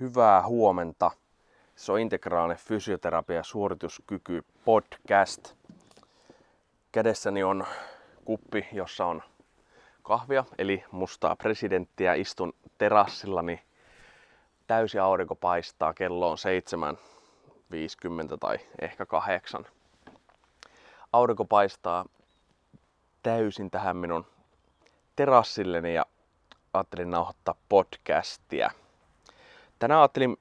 Hyvää huomenta. Se on integraalinen fysioterapia suorituskyky podcast. Kädessäni on kuppi, jossa on kahvia, eli mustaa presidenttiä. Istun terassillani. Täysi aurinko paistaa. Kello on 7.50 tai ehkä 8. Aurinko paistaa täysin tähän minun terassilleni ja ajattelin nauhoittaa podcastia. Tänään ajattelin,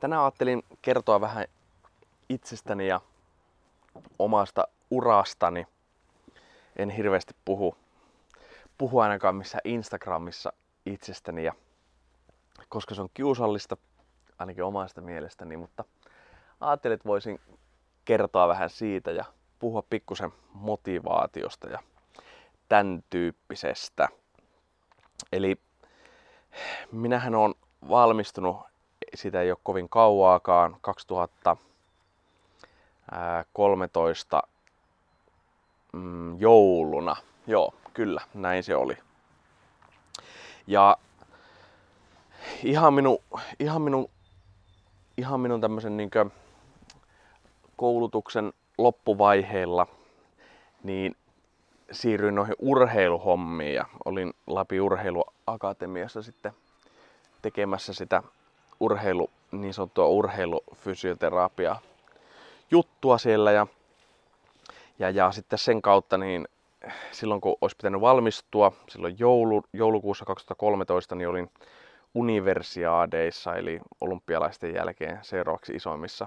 tänään ajattelin kertoa vähän itsestäni ja omasta urastani. En hirveästi puhu, puhu ainakaan missään Instagramissa itsestäni, ja, koska se on kiusallista, ainakin omasta mielestäni, mutta ajattelin, että voisin kertoa vähän siitä ja puhua pikkusen motivaatiosta ja tämän tyyppisestä. Eli minähän on valmistunut, sitä ei ole kovin kauaakaan, 2013 mm, jouluna. Joo, kyllä, näin se oli. Ja ihan minun, ihan minun, ihan minun tämmöisen niin koulutuksen loppuvaiheilla, niin siirryin noihin urheiluhommiin ja olin Lapi Urheiluakatemiassa sitten tekemässä sitä urheilu, niin sanottua urheilufysioterapiaa juttua siellä ja, ja, ja sitten sen kautta niin silloin kun olisi pitänyt valmistua, silloin joulu, joulukuussa 2013, niin olin universiaadeissa eli olympialaisten jälkeen seuraavaksi isoimmissa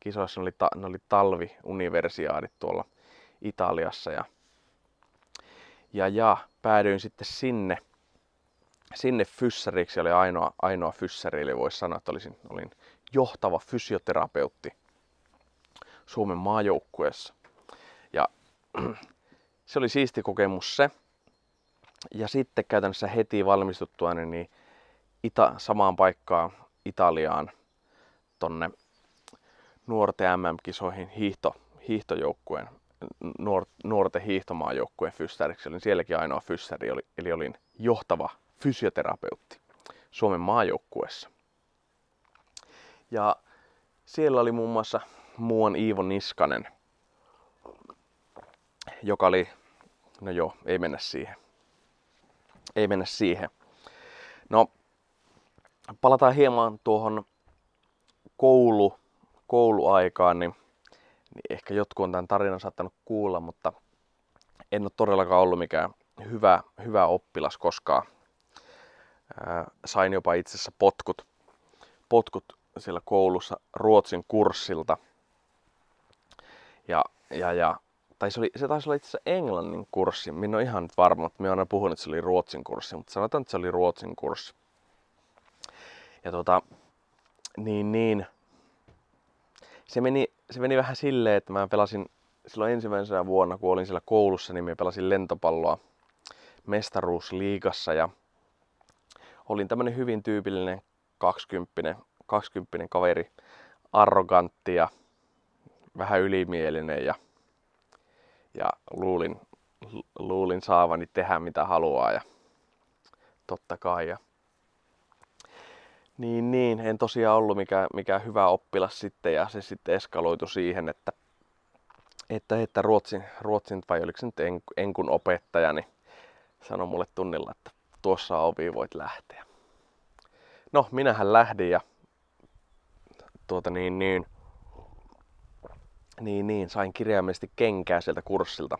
kisoissa. Ne oli, ta, ne oli talviuniversiaadit tuolla Italiassa ja ja, ja päädyin sitten sinne, sinne fyssäriksi. Oli ainoa, ainoa fyssäri, eli voisi sanoa, että olisin, olin johtava fysioterapeutti Suomen maajoukkueessa. Ja se oli siisti kokemus se. Ja sitten käytännössä heti valmistuttua niin Ita, samaan paikkaan Italiaan tonne nuorten MM-kisoihin hiihto, hiihtojoukkueen nuor, nuorten hiihtomaajoukkueen fyssäriksi. Olin sielläkin ainoa fyssäri, eli olin johtava fysioterapeutti Suomen maajoukkueessa. Ja siellä oli muun muassa muuan Iivo Niskanen, joka oli, no joo, ei mennä siihen. Ei mennä siihen. No, palataan hieman tuohon koulu, kouluaikaan, niin niin ehkä jotkut on tämän tarinan saattanut kuulla, mutta en ole todellakaan ollut mikään hyvä, hyvä oppilas koskaan. Sain jopa itse asiassa potkut, potkut siellä koulussa Ruotsin kurssilta. Ja, ja, ja tai se, oli, se taisi olla itse asiassa englannin kurssi. Minä olen ihan nyt varma, että minä olen puhunut, että se oli ruotsin kurssi, mutta sanotaan, että se oli ruotsin kurssi. Ja tota, niin, niin, se meni, se meni vähän silleen, että mä pelasin silloin ensimmäisenä vuonna, kun olin siellä koulussa, niin mä pelasin lentopalloa mestaruusliigassa ja olin tämmönen hyvin tyypillinen 20, 20 kaveri, arrogantti ja vähän ylimielinen ja, ja luulin, luulin saavani tehdä mitä haluaa ja totta kai. Ja niin, niin, en tosiaan ollut mikään, mikään hyvä oppilas sitten ja se sitten eskaloitu siihen, että, että, että Ruotsin, Ruotsin vai oliko se nyt en, Enkun opettaja, niin sanoi mulle tunnilla, että tuossa ovi, voit lähteä. No, minähän lähdin ja tuota niin, niin, niin, niin, sain kirjaimellisesti kenkää sieltä kurssilta.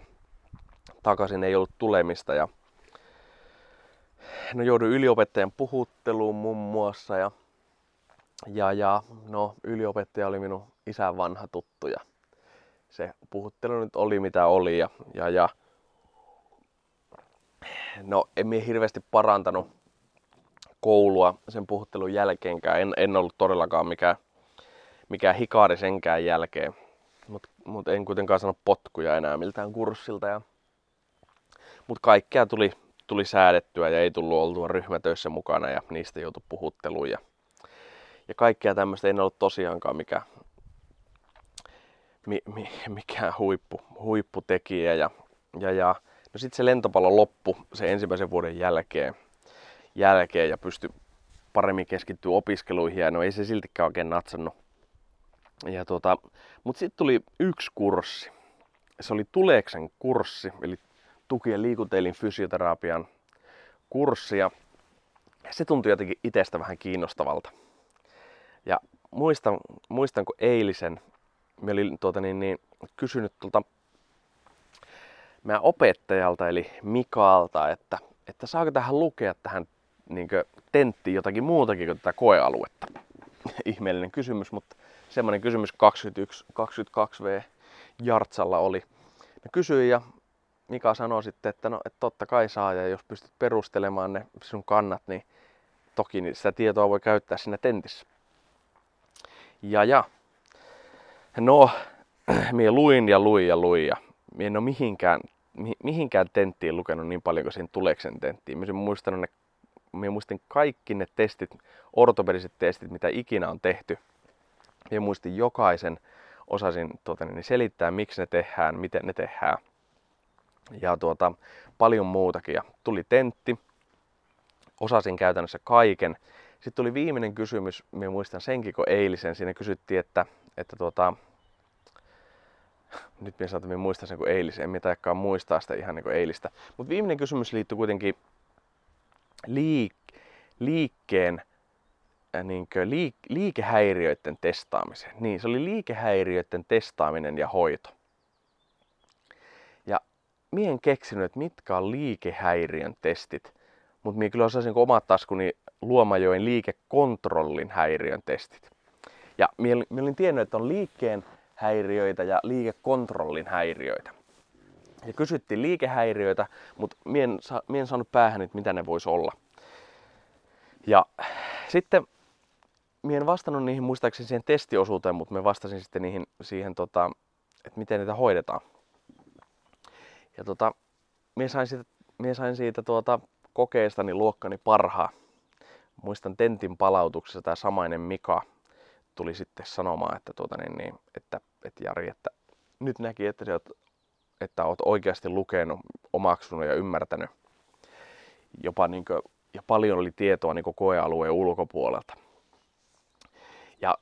Takaisin ei ollut tulemista ja no jouduin yliopettajan puhutteluun muun muassa ja, ja, ja no yliopettaja oli minun isän vanha tuttu ja se puhuttelu nyt oli mitä oli ja, ja, ja no en minä hirveästi parantanut koulua sen puhuttelun jälkeenkään. En, en ollut todellakaan mikään, mikään hikaari senkään jälkeen. Mutta mut en kuitenkaan sano potkuja enää miltään kurssilta. Ja... Mutta kaikkea tuli tuli säädettyä ja ei tullut oltua ryhmätöissä mukana ja niistä joutui puhutteluun. Ja, ja kaikkea tämmöistä ei ollut tosiaankaan mikä, mi, mi, mikään huippu, huipputekijä. Ja, ja, ja no sitten se lentopallo loppu se ensimmäisen vuoden jälkeen, jälkeen ja pysty, paremmin keskittyä opiskeluihin ja no ei se siltikään oikein natsannut. Ja tuota, mutta sitten tuli yksi kurssi. Se oli Tuleksen kurssi, eli tuki- ja liikuntaelin fysioterapian kurssi. Ja se tuntui jotenkin itsestä vähän kiinnostavalta. Ja muistan, muistan kun eilisen, me olin tuota, niin, niin, kysynyt tuolta meidän opettajalta, eli Mikaalta, että, että saako tähän lukea tähän niin tenttiin jotakin muutakin kuin tätä koealuetta. Ihmeellinen kysymys, mutta semmoinen kysymys 21, 22V Jartsalla oli. Mä kysyin ja Mika sanoi sitten, että no, että totta kai saa ja jos pystyt perustelemaan ne sinun kannat, niin toki niin sitä tietoa voi käyttää siinä tentissä. Ja ja, no, minä luin ja luin ja luin ja minä en ole mihinkään, mihinkään tenttiin lukenut niin paljon kuin siihen Tuleksen tenttiin. Minä muistan ne, minä muistin kaikki ne testit, ortopediset testit, mitä ikinä on tehty. Minä muistin jokaisen, osasin tuota, niin selittää, miksi ne tehdään, miten ne tehdään. Ja tuota, paljon muutakin. Ja tuli tentti, osasin käytännössä kaiken. Sitten tuli viimeinen kysymys, minä muistan senkin kun eilisen, siinä kysyttiin, että, että tuota, nyt minä saatan, minä muistan sen kuin eilisen, en minä muistaa sitä ihan niin kuin eilistä. Mutta viimeinen kysymys liittyy kuitenkin liik- liikkeen äh, niin liik- liikehäiriöiden testaamiseen. Niin, se oli liikehäiriöiden testaaminen ja hoito. Ja minä en keksinyt, että mitkä on liikehäiriön testit, mutta minä kyllä osasin omat taskuni Luomajoen liikekontrollin häiriön testit. Ja minä olin tiennyt, että on liikkeen häiriöitä ja liikekontrollin häiriöitä. Ja kysyttiin liikehäiriöitä, mutta minä en, sa, minä en saanut päähän, että mitä ne voisi olla. Ja sitten minä en vastannut niihin muistaakseni siihen testiosuuteen, mutta me vastasin sitten niihin, siihen, tota, että miten niitä hoidetaan. Ja tota, minä sain siitä, minä sain siitä tuota, kokeestani luokkani parhaa. Muistan tentin palautuksessa tämä samainen Mika tuli sitten sanomaan, että, tuota, niin, niin, että, että Jari, että nyt näki, että, sä oot, että oot oikeasti lukenut, omaksunut ja ymmärtänyt. Jopa niin kuin, ja paljon oli tietoa niin koealueen ulkopuolelta. Ja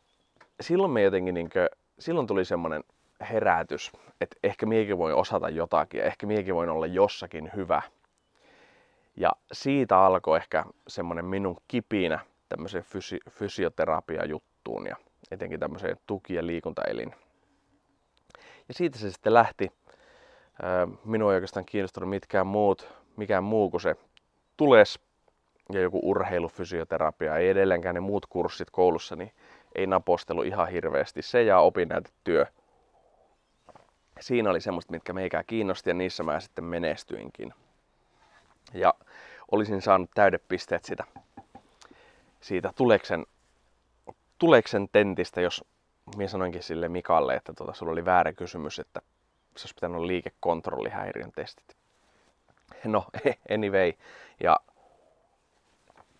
silloin me jotenkin, niin kuin, silloin tuli semmoinen herätys, että ehkä miekin voi osata jotakin ehkä miekin voin olla jossakin hyvä – ja siitä alkoi ehkä semmoinen minun kipinä tämmöiseen fysi- fysioterapia-juttuun ja etenkin tämmöiseen tuki- ja liikuntaelin. Ja siitä se sitten lähti. Minua ei oikeastaan kiinnostunut mitkään muut, mikään muu kuin se tules ja joku urheilufysioterapia. Ei edelleenkään ne muut kurssit koulussa, niin ei napostelu ihan hirveästi. Se ja opinnäytetyö. Siinä oli semmoista, mitkä meikää kiinnosti ja niissä mä sitten menestyinkin. Ja olisin saanut täydepisteet sitä, siitä Tuleksen, Tuleksen tentistä, jos minä sanoinkin sille Mikalle, että tuota, sulla oli väärä kysymys, että se olisi pitänyt olla liikekontrollihäiriön testit. No, anyway. Ja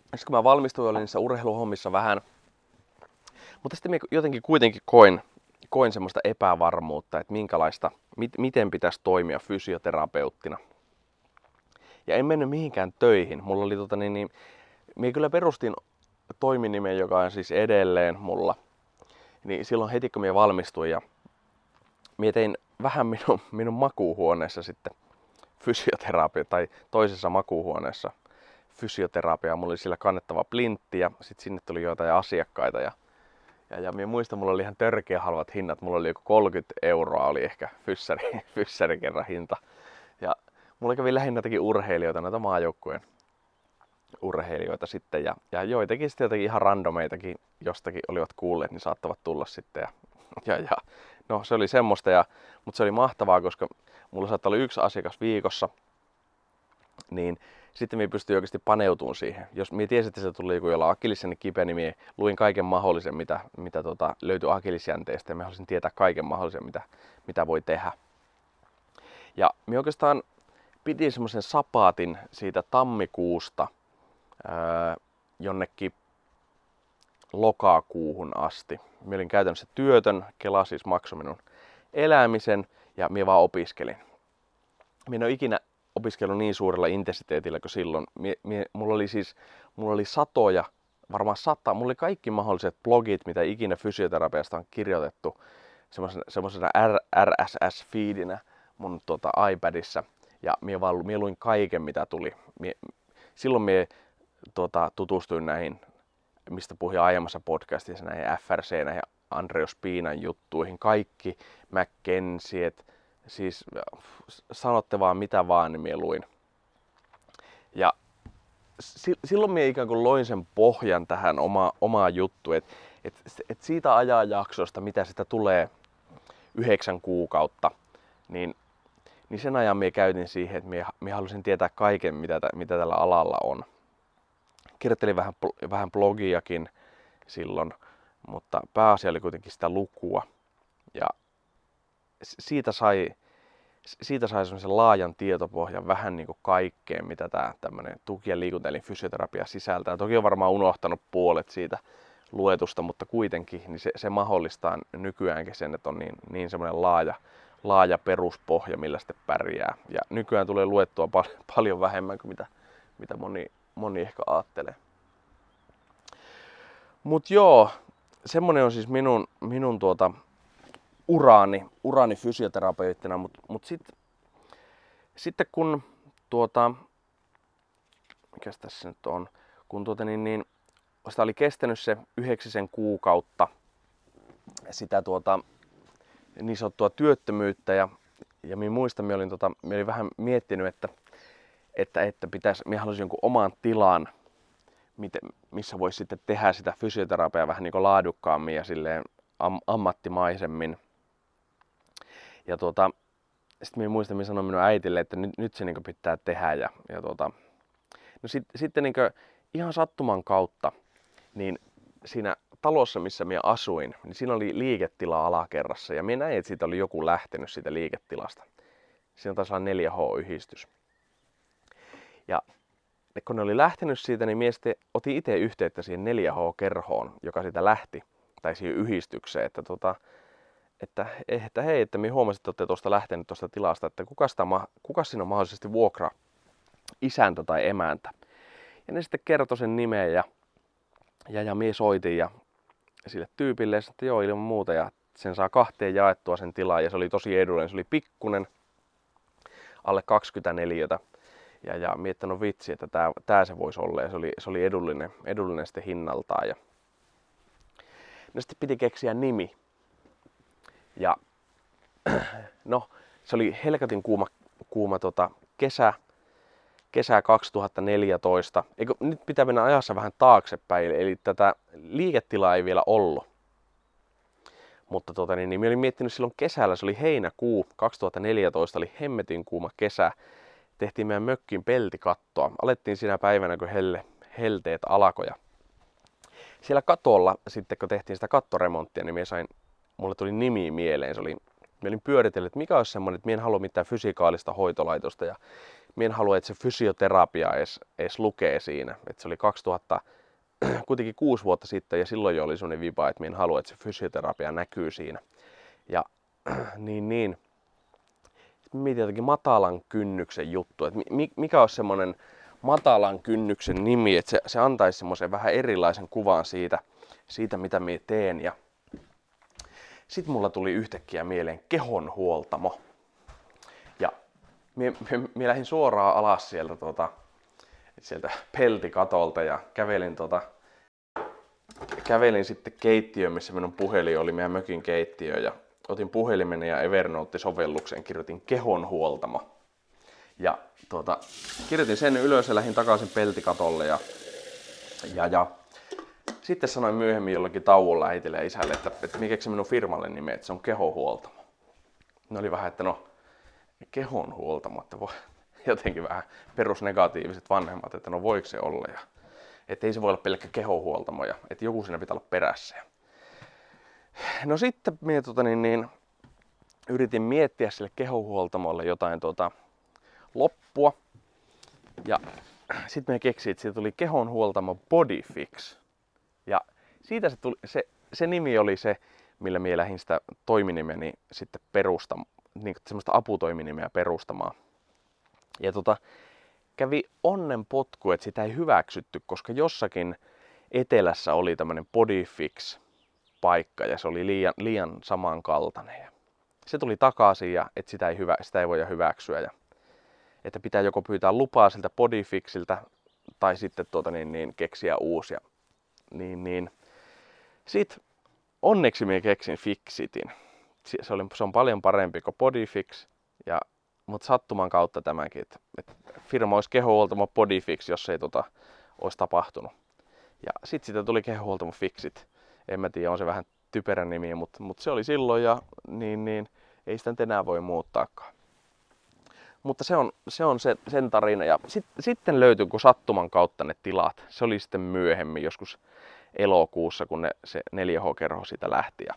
sitten kun mä valmistuin, olin niissä urheiluhommissa vähän, mutta sitten minä jotenkin kuitenkin koin, koin semmoista epävarmuutta, että minkälaista, mit, miten pitäisi toimia fysioterapeuttina – ja en mennyt mihinkään töihin. Mulla oli tota niin, niin minä kyllä perustin toiminimen, joka on siis edelleen mulla. Niin silloin heti kun minä valmistuin ja minä tein vähän minun, minun makuuhuoneessa sitten fysioterapia tai toisessa makuuhuoneessa fysioterapia. Mulla oli sillä kannettava plintti ja sitten sinne tuli joitain asiakkaita ja ja, ja minä muistan, mulla oli ihan törkeä halvat hinnat. Mulla oli joku 30 euroa oli ehkä fyssäri, fyssäri kerran hinta. Ja mulla kävi lähinnä jotakin urheilijoita, näitä maajoukkueen urheilijoita sitten ja, ja joitakin sitten jotakin ihan randomeitakin jostakin olivat kuulleet, niin saattavat tulla sitten ja, ja, ja no se oli semmoista, ja, mutta se oli mahtavaa, koska mulla saattaa olla yksi asiakas viikossa, niin sitten me pystyi oikeasti paneutumaan siihen. Jos minä tiesin, että se tuli joku, jolla akillisen kipeä, niin minä luin kaiken mahdollisen, mitä, mitä tota, löytyi akillisjänteestä, ja mä halusin tietää kaiken mahdollisen, mitä, mitä voi tehdä. Ja minä oikeastaan pidin semmoisen sapaatin siitä tammikuusta jonnekin lokakuuhun asti. Mä olin käytännössä työtön, Kela siis maksoi minun elämisen ja minä vaan opiskelin. Minä en ole ikinä opiskellut niin suurella intensiteetillä kuin silloin. Mie, mie, mulla oli siis mulla oli satoja varmaan sata, mulla oli kaikki mahdolliset blogit, mitä ikinä fysioterapiasta on kirjoitettu semmoisena RSS-feedinä mun tota, iPadissa. Ja mie, vaan, mie luin kaiken, mitä tuli. Mie, silloin mie tota, tutustuin näihin, mistä puhuin aiemmassa podcastissa, näihin FRC, näihin Andreas Piinan juttuihin. Kaikki McKenzieet, siis sanotte vaan mitä vaan, niin luin. Ja silloin minä ikään kuin loin sen pohjan tähän oma, omaan juttuun, että et, et siitä ajanjaksosta, mitä sitä tulee yhdeksän kuukautta, niin, niin sen ajan minä käytin siihen, että minä, minä halusin tietää kaiken, mitä, mitä tällä alalla on. Kirjoittelin vähän, vähän blogiakin silloin, mutta pääasia oli kuitenkin sitä lukua. Ja siitä sai, siitä sai semmoisen laajan tietopohjan vähän niin kuin kaikkeen, mitä tämä tämmöinen tuki- ja liikuntaelin fysioterapia sisältää. Toki on varmaan unohtanut puolet siitä luetusta, mutta kuitenkin niin se, se mahdollistaa nykyäänkin sen, että on niin, niin semmoinen laaja, laaja peruspohja, millä sitten pärjää. Ja nykyään tulee luettua pal- paljon vähemmän kuin mitä, mitä moni, moni ehkä ajattelee. Mutta joo, semmonen on siis minun, minun tuota, uraani, uraani fysioterapeuttina, mutta mut sitten sitten kun tuota, mikä tässä nyt on, kun tuota niin, niin sitä oli kestänyt se yhdeksisen kuukautta sitä tuota, niin sanottua työttömyyttä ja, ja minä muistan, minä olin, tota, minä olin vähän miettinyt, että, että, että pitäisi, minä halusin jonkun oman tilan, missä voisi sitten tehdä sitä fysioterapiaa vähän niin kuin laadukkaammin ja silleen am, ammattimaisemmin. Ja tuota, sitten minä muistan, minä sanoin minun äitille, että nyt, nyt se niin pitää tehdä. Ja, ja tuota, no sit, sitten niin ihan sattuman kautta, niin siinä talossa, missä minä asuin, niin siinä oli liiketila alakerrassa. Ja minä näin, että siitä oli joku lähtenyt siitä liiketilasta. Siinä taisi olla 4H-yhdistys. Ja kun ne oli lähtenyt siitä, niin mies otin itse yhteyttä siihen 4H-kerhoon, joka siitä lähti, tai siihen yhdistykseen, että, tota, että, että hei, että minä huomasin, että olette tuosta lähtenyt tuosta tilasta, että kuka, sitä, kuka siinä on mahdollisesti vuokra isäntä tai emäntä. Ja ne sitten kertoi sen nimen ja, ja, ja mie soitin ja sille tyypille, että joo ilman muuta ja sen saa kahteen jaettua sen tilaa ja se oli tosi edullinen, se oli pikkunen, alle 24 ja, ja miettinyt vitsi, että tämä, tämä se voisi olla ja se oli, se oli edullinen, edullinen sitten hinnaltaan. Ja... No sitten piti keksiä nimi. Ja no, se oli helkatin kuuma, kuuma tota, kesä, kesä 2014. Eikö, nyt pitää mennä ajassa vähän taaksepäin, eli tätä liiketilaa ei vielä ollut. Mutta tota, niin, niin, olin miettinyt silloin kesällä, se oli heinäkuu 2014, oli hemmetin kuuma kesä tehtiin meidän mökkiin peltikattoa. Alettiin siinä päivänä, kun helle, helteet alkoja. Siellä katolla, sitten kun tehtiin sitä kattoremonttia, niin sain, mulle tuli nimi mieleen. Se oli, mä olin pyöritellyt, että mikä olisi semmoinen, että minä en halua mitään fysikaalista hoitolaitosta ja minä en halua, että se fysioterapia edes, edes lukee siinä. Että se oli 2000, kuitenkin kuusi vuotta sitten ja silloin jo oli semmoinen vipa, että minä en halua, että se fysioterapia näkyy siinä. Ja niin, niin mietin jotenkin matalan kynnyksen juttu, että mikä olisi semmoinen matalan kynnyksen nimi, että se, se antaisi semmoisen vähän erilaisen kuvan siitä, siitä mitä minä teen. Ja sitten mulla tuli yhtäkkiä mieleen kehonhuoltamo. Ja minä, minä, lähdin suoraan alas sieltä, tuota, sieltä peltikatolta ja kävelin, tuota, kävelin sitten keittiöön, missä minun puhelin oli, meidän mökin keittiö. Ja otin puhelimen ja Evernote-sovelluksen, kirjoitin kehonhuoltamo. Ja tuota, kirjoitin sen ylös ja lähdin takaisin peltikatolle ja, ja, ja sitten sanoin myöhemmin jollakin tauolla äitille ja isälle, että, että mikä se minun firmalle nimi, että se on kehohuoltamo. Ne oli vähän, että no kehonhuoltamo, että voi, jotenkin vähän perusnegatiiviset vanhemmat, että no voiko se olla. Ja, että ei se voi olla pelkkä kehohuoltamo ja että joku siinä pitää olla perässä. Ja No sitten minä tota, niin, niin, yritin miettiä sille kehohuoltamolle jotain tota, loppua. Ja sitten me keksin, että siitä tuli kehonhuoltamo Bodyfix. Ja siitä se, tuli, se, se nimi oli se, millä minä lähdin sitä toiminimeni sitten perustamaan, niin semmoista aputoiminimeä perustamaan. Ja tota, kävi onnen potku, että sitä ei hyväksytty, koska jossakin etelässä oli tämmöinen bodyfix paikka ja se oli liian, liian samankaltainen. Se tuli takaisin ja että sitä ei, hyvä, sitä ei voida hyväksyä. Ja, että pitää joko pyytää lupaa siltä bodyfixiltä tai sitten tuota, niin, niin, keksiä uusia. Niin, niin. Sitten onneksi minä keksin Fixitin. Se, oli, se on paljon parempi kuin Bodyfix, ja, mutta sattuman kautta tämäkin, että, että firma olisi kehohuoltamo Bodyfix, jos ei tota, olisi tapahtunut. Ja sitten siitä tuli kehohuoltamo Fixit. En mä tiedä, on se vähän typerä nimi, mutta, mutta se oli silloin ja niin, niin ei sitä nyt enää voi muuttaakaan. Mutta se on, se on se, sen tarina. Ja sit, sitten löytyi kun sattuman kautta ne tilat. Se oli sitten myöhemmin, joskus elokuussa, kun ne, se 4H-kerho siitä lähti. Ja,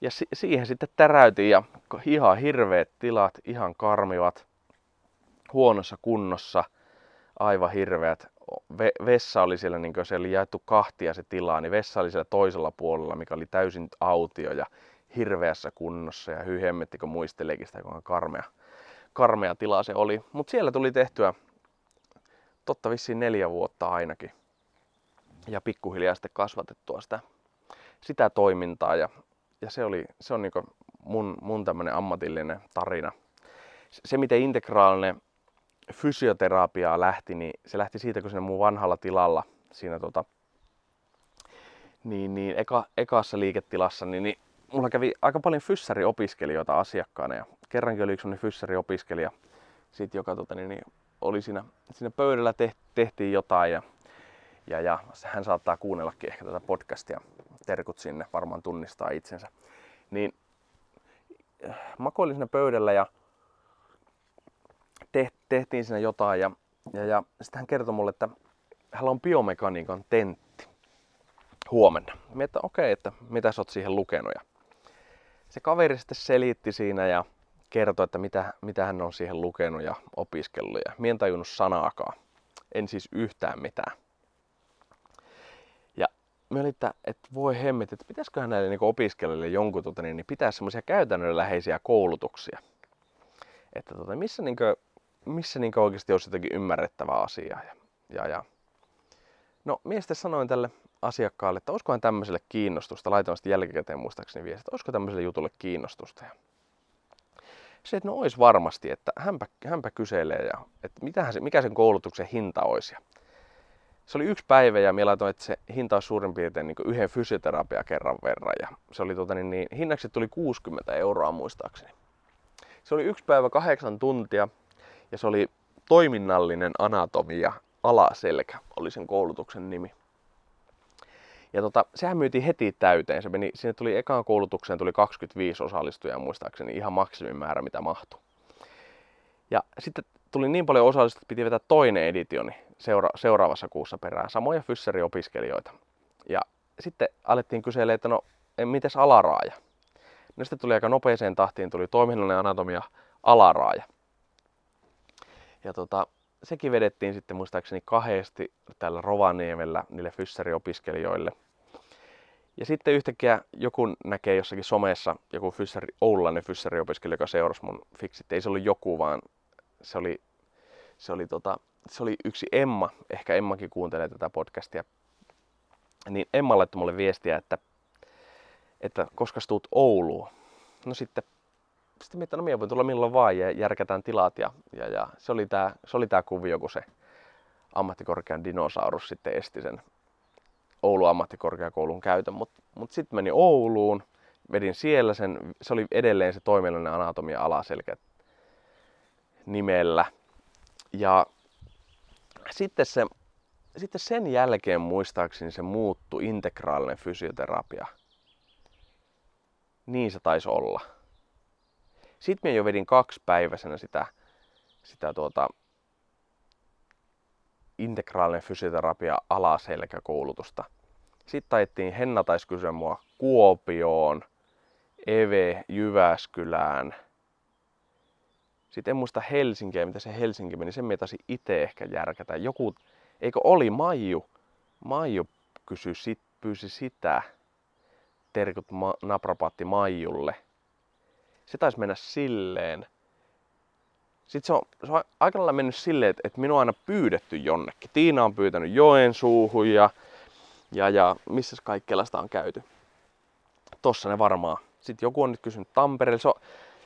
ja si, siihen sitten täräytin ja ihan hirveät tilat, ihan karmivat, huonossa kunnossa, aivan hirveät. Vessa oli siellä, niin se oli jaettu kahtia se tila, niin vessa oli siellä toisella puolella, mikä oli täysin autio ja hirveässä kunnossa. Ja hyi hemmetti, kun muisteleekin sitä, kuinka karmea, karmea tila se oli. Mutta siellä tuli tehtyä totta vissiin neljä vuotta ainakin ja pikkuhiljaa sitten kasvatettua sitä, sitä toimintaa. Ja, ja se, oli, se on niin mun, mun tämmöinen ammatillinen tarina. Se, miten integraalinen fysioterapia lähti, niin se lähti siitä, kun sinne mun vanhalla tilalla, siinä tota, niin, niin eka, ekassa liiketilassa, niin, niin mulla kävi aika paljon fyssäriopiskelijoita asiakkaana ja kerrankin oli yksi sellainen fyssäriopiskelija, sit, joka tota, niin, niin, oli siinä, siinä pöydällä tehtiin jotain ja ja, ja hän saattaa kuunnellakin ehkä tätä podcastia. Terkut sinne, varmaan tunnistaa itsensä. Niin äh, makoilin siinä pöydällä ja tehtiin siinä jotain ja, ja, ja sitten hän kertoi mulle, että hänellä on biomekaniikan tentti huomenna. Mietin, että okei, okay, että mitä sä oot siihen lukenut. Ja se kaveri sitten selitti siinä ja kertoi, että mitä, mitä hän on siihen lukenut ja opiskellut. Ja mien tajunnut sanaakaan. En siis yhtään mitään me oli, että, että voi hemmet, että pitäisiköhän näille niin opiskelijoille jonkun tota, niin, niin pitää semmoisia käytännönläheisiä koulutuksia. Että tota, missä, niin kuin, missä niin oikeasti olisi jotenkin ymmärrettävä asia. Ja, ja, ja. No, miestä sanoin tälle asiakkaalle, että olisikohan tämmöiselle kiinnostusta, laitoin sitten jälkikäteen muistaakseni viesti, että olisiko tämmöiselle jutulle kiinnostusta. Ja se, että no olisi varmasti, että hänpä, hänpä kyselee ja että mitähän se, mikä sen koulutuksen hinta olisi. Ja se oli yksi päivä ja minä että se hinta on suurin piirtein niin yhden fysioterapia kerran verran. Ja se oli tuota, niin, niin, hinnaksi tuli 60 euroa muistaakseni. Se oli yksi päivä kahdeksan tuntia ja se oli toiminnallinen anatomia alaselkä, oli sen koulutuksen nimi. Ja tota, sehän myytiin heti täyteen. Se meni, sinne tuli ekaan koulutukseen tuli 25 osallistujaa muistaakseni, ihan maksimimäärä mitä mahtui. Ja sitten tuli niin paljon osallistujia, että piti vetää toinen editioni seura- seuraavassa kuussa perään. Samoja fyssariopiskelijoita. Ja sitten alettiin kysellä, että no, mites alaraaja? No sitten tuli aika nopeeseen tahtiin, tuli toiminnallinen anatomia alaraaja. Ja tota, sekin vedettiin sitten muistaakseni kahdesti tällä Rovaniemellä niille fyssariopiskelijoille. Ja sitten yhtäkkiä joku näkee jossakin somessa, joku fyssari, oululainen fyssariopiskelija, joka seurasi mun fiksit. Ei se ollut joku, vaan se oli, se oli, tota, se oli yksi Emma, ehkä Emmakin kuuntelee tätä podcastia, niin Emma laittoi mulle viestiä, että, että koska tuut Ouluun. No sitten, sitten mietin, no minä voin tulla milloin vaan ja järkätään tilat. Ja, ja, ja se, oli tää, se oli tää kuvio, kun se ammattikorkean dinosaurus sitten esti sen Oulun ammattikorkeakoulun käytön. Mutta mut sitten meni Ouluun, vedin siellä sen, se oli edelleen se toiminnallinen anatomia alaselkä nimellä. Ja sitten, se, sitten sen jälkeen muistaakseni se muuttui integraalinen fysioterapia. Niin se taisi olla. Sitten me jo vedin kaksipäiväisenä sitä, sitä tuota, integraalinen fysioterapia alaselkäkoulutusta. Sitten taittiin, Henna taisi kysyä mua Kuopioon, Eve Jyväskylään – sitten en muista Helsinkiä, mitä se Helsinki meni, sen mietasi itse ehkä järkätä. Joku, eikö oli Maiju? Maiju kysyi sit, pyysi sitä, terkut ma, naprapaatti Maijulle. Se taisi mennä silleen. Sitten se on, se on aika lailla mennyt silleen, että, että minua on aina pyydetty jonnekin. Tiina on pyytänyt Joensuuhun ja, Ja, ja missä kaikkialla sitä on käyty. Tossa ne varmaan. Sitten joku on nyt kysynyt Tampereelle. Se on,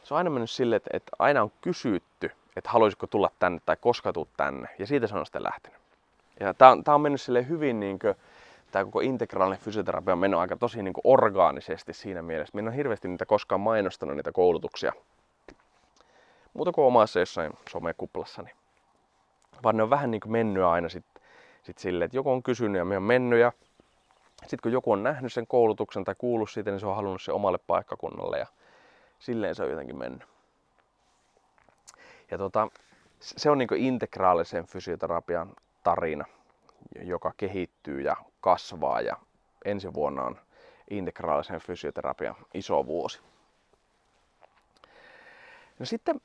se on aina mennyt silleen, että, että aina on kysytty, että haluaisiko tulla tänne tai koska tuut tänne. Ja siitä se on sitten lähtenyt. Ja tää on, tää on mennyt sille hyvin niin kuin, tämä koko integraalinen fysioterapia on mennyt aika tosi niin kuin orgaanisesti siinä mielessä. Minä en ole hirveästi niitä koskaan mainostanut niitä koulutuksia. Muuta kuin omassa jossain somekuplassa. Niin. Vaan ne on vähän niin kuin mennyt aina sitten sit silleen, että joku on kysynyt ja me on mennyt ja sitten kun joku on nähnyt sen koulutuksen tai kuullut siitä, niin se on halunnut se omalle paikkakunnalle ja silleen se on jotenkin mennyt. Ja tota, se on niin integraalisen fysioterapian tarina, joka kehittyy ja kasvaa ja ensi vuonna on integraalisen fysioterapian iso vuosi. No sitten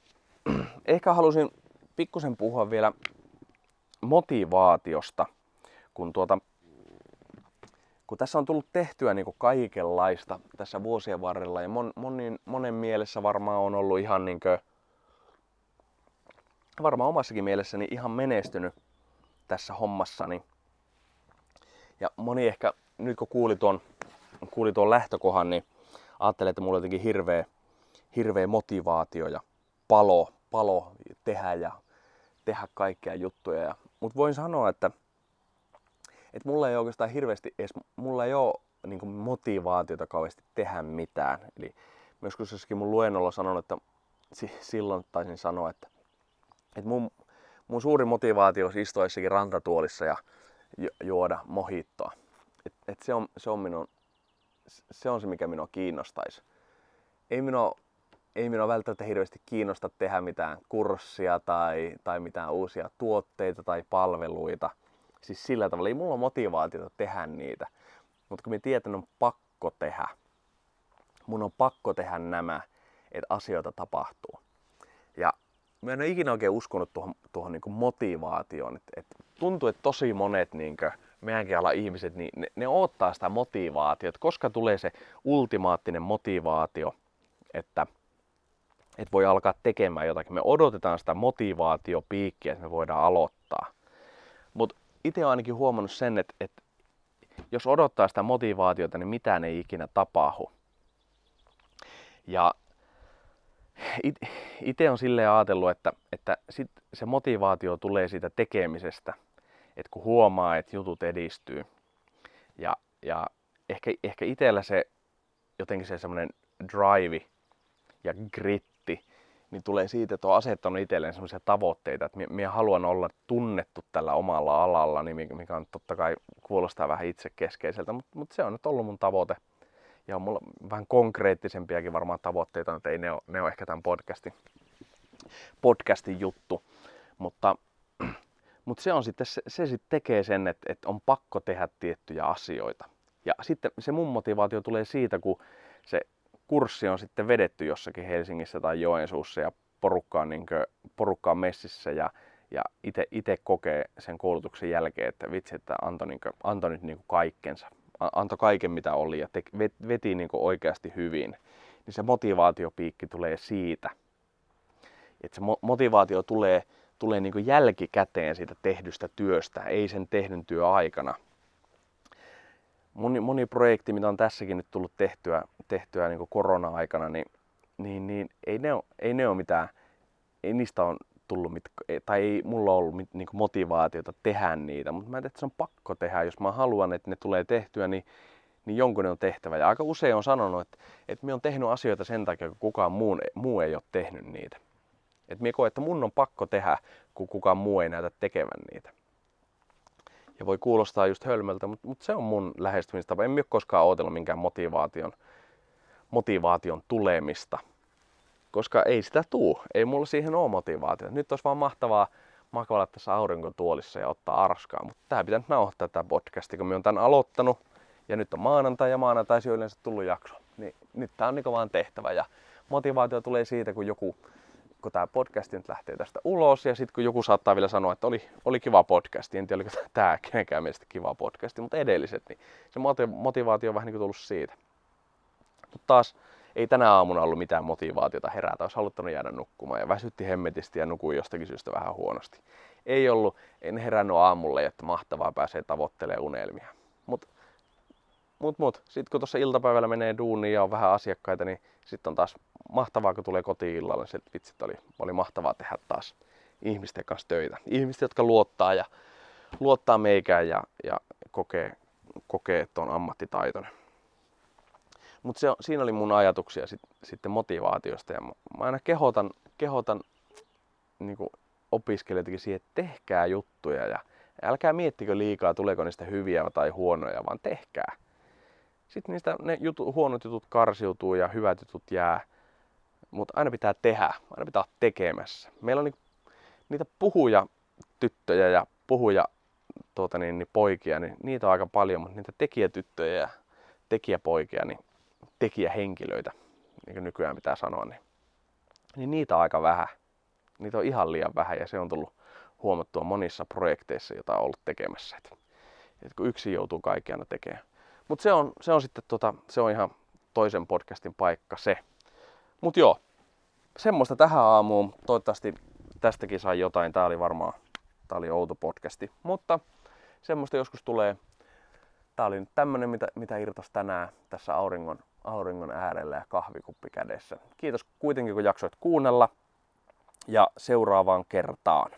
ehkä halusin pikkusen puhua vielä motivaatiosta, kun, tuota, kun tässä on tullut tehtyä niin kuin kaikenlaista tässä vuosien varrella ja mon, monin, monen mielessä varmaan on ollut ihan niin kuin, varmaan omassakin mielessäni ihan menestynyt tässä hommassani. Ja moni ehkä nyt kun kuuli tuon, kuuli tuon lähtökohan, niin ajattelee, että mulla on jotenkin hirveä, hirveä motivaatio ja palo, palo tehdä ja tehdä kaikkea juttuja. Mutta voin sanoa, että, että mulla ei oikeastaan hirveästi edes, mulla ei ole niin kuin motivaatiota kauheasti tehdä mitään. Eli myös kun jossakin mun luennolla sanon, että silloin taisin sanoa, että, että mun, mun suuri motivaatio olisi istua jossakin rantatuolissa ja juoda mohittoa. Et, et se, on, se, on minun, se on se, mikä minua kiinnostaisi. Ei minua, ei minua välttämättä hirveästi kiinnosta tehdä mitään kurssia tai, tai mitään uusia tuotteita tai palveluita. Siis sillä tavalla ei mulla ole motivaatiota tehdä niitä. Mutta kun minä tiedän, on pakko tehdä, mun on pakko tehdä nämä, että asioita tapahtuu. Ja mä en ole ikinä oikein uskonut tuohon, tuohon niin motivaatioon. Et, et tuntuu, että tosi monet niin kuin, meidänkin ala ihmiset, niin ne, ne odottaa sitä motivaatiota. Koska tulee se ultimaattinen motivaatio, että, että voi alkaa tekemään jotakin. Me odotetaan sitä motivaatiopiikkiä, että me voidaan aloittaa. Mutta itse olen ainakin huomannut sen, että, että jos odottaa sitä motivaatiota, niin mitään ei ikinä tapahdu. Ja itse on silleen ajatellut, että, että sit se motivaatio tulee siitä tekemisestä, että kun huomaa, että jutut edistyy. Ja, ja ehkä, ehkä itsellä se jotenkin se semmoinen drive ja gritti, niin tulee siitä, että on asettanut itselleen semmoisia tavoitteita, että minä haluan olla tunnettu tällä omalla alalla, niin mikä on totta kai kuulostaa vähän itsekeskeiseltä, mutta, mutta se on nyt ollut mun tavoite ja on mulla vähän konkreettisempiakin varmaan tavoitteita, mutta ei ne ole, ne ole ehkä tämän podcastin, podcastin juttu. Mutta, mutta se, on sitten, se, se sitten tekee sen, että, että on pakko tehdä tiettyjä asioita. Ja sitten se mun motivaatio tulee siitä, kun se kurssi on sitten vedetty jossakin Helsingissä tai Joensuussa ja porukka on, niin kuin, porukka on messissä ja, ja itse kokee sen koulutuksen jälkeen, että vitsi, että antoi, niin kuin, antoi nyt niin kuin kaikkensa antoi kaiken mitä oli ja te, veti niin kuin oikeasti hyvin, niin se motivaatiopiikki tulee siitä. Että se motivaatio tulee, tulee niin kuin jälkikäteen siitä tehdystä työstä, ei sen tehdyn työaikana. Moni, moni projekti, mitä on tässäkin nyt tullut tehtyä, tehtyä niin kuin korona-aikana, niin, niin, niin ei, ne ole, ei ne ole mitään, ei niistä on tullut, mit, tai ei mulla ollut mit, niin motivaatiota tehdä niitä, mutta mä en että se on pakko tehdä, jos mä haluan, että ne tulee tehtyä, niin, niin jonkun ne on tehtävä. Ja aika usein on sanonut, että, että mä oon tehnyt asioita sen takia, kun kukaan muu, muu ei ole tehnyt niitä. Että mä koen, että mun on pakko tehdä, kun kukaan muu ei näytä tekevän niitä. Ja voi kuulostaa just hölmöltä, mutta, mutta se on mun lähestymistapa. En ole koskaan odotellut minkään motivaation, motivaation tulemista koska ei sitä tuu. Ei mulla siihen ole motivaatiota. Nyt olisi vaan mahtavaa makailla tässä aurinkotuolissa ja ottaa arskaa, mutta tää pitää nyt nauhoittaa tätä podcastia, kun mä oon tän aloittanut ja nyt on maanantai ja maanantai on yleensä tullut jakso. Niin nyt tää on niinku vaan tehtävä ja motivaatio tulee siitä, kun joku kun tämä podcast nyt lähtee tästä ulos ja sitten kun joku saattaa vielä sanoa, että oli, oli kiva podcast, en tiedä oliko tämä kenenkään mielestä kiva podcast, mutta edelliset, niin se motivaatio on vähän niin kuin tullut siitä. Mutta taas ei tänä aamuna ollut mitään motivaatiota herätä, olisi haluttanut jäädä nukkumaan ja väsytti hemmetisti ja nukuin jostakin syystä vähän huonosti. Ei ollut, en herännyt aamulle, että mahtavaa pääsee tavoittelemaan unelmia. Mutta mut, mut. Sitten kun tuossa iltapäivällä menee duuniin ja on vähän asiakkaita, niin sitten on taas mahtavaa, kun tulee kotiin illalla. Niin vitsit oli, oli mahtavaa tehdä taas ihmisten kanssa töitä. Ihmiset, jotka luottaa ja luottaa meikään ja, ja kokee, kokee, että on ammattitaitoinen. Mutta siinä oli mun ajatuksia sit, sitten motivaatiosta ja mä, mä aina kehotan, kehotan niin opiskelijoitakin siihen, että tehkää juttuja ja älkää miettikö liikaa, tuleeko niistä hyviä tai huonoja, vaan tehkää. Sitten niistä ne jutu, huonot jutut karsiutuu ja hyvät jutut jää, mutta aina pitää tehdä, aina pitää olla tekemässä. Meillä on ni, niitä puhuja tyttöjä ja puhuja tuota niin, niin poikia, niin niitä on aika paljon, mutta niitä tekijätyttöjä ja tekijäpoikia, niin tekijähenkilöitä, niin kuin nykyään pitää sanoa, niin, niin niitä on aika vähän. Niitä on ihan liian vähän ja se on tullut huomattua monissa projekteissa, joita on ollut tekemässä. Et, et kun yksi joutuu kaikkiana tekemään. Mutta se on, se on sitten tota, se on ihan toisen podcastin paikka se. Mutta joo, semmoista tähän aamuun. Toivottavasti tästäkin sai jotain. Tää oli varmaan, tää oli outo podcasti. Mutta semmoista joskus tulee. Tää oli nyt tämmönen, mitä, mitä irtos tänään tässä auringon, auringon äärellä ja kahvikuppi kädessä. Kiitos kuitenkin, kun jaksoit kuunnella. Ja seuraavaan kertaan.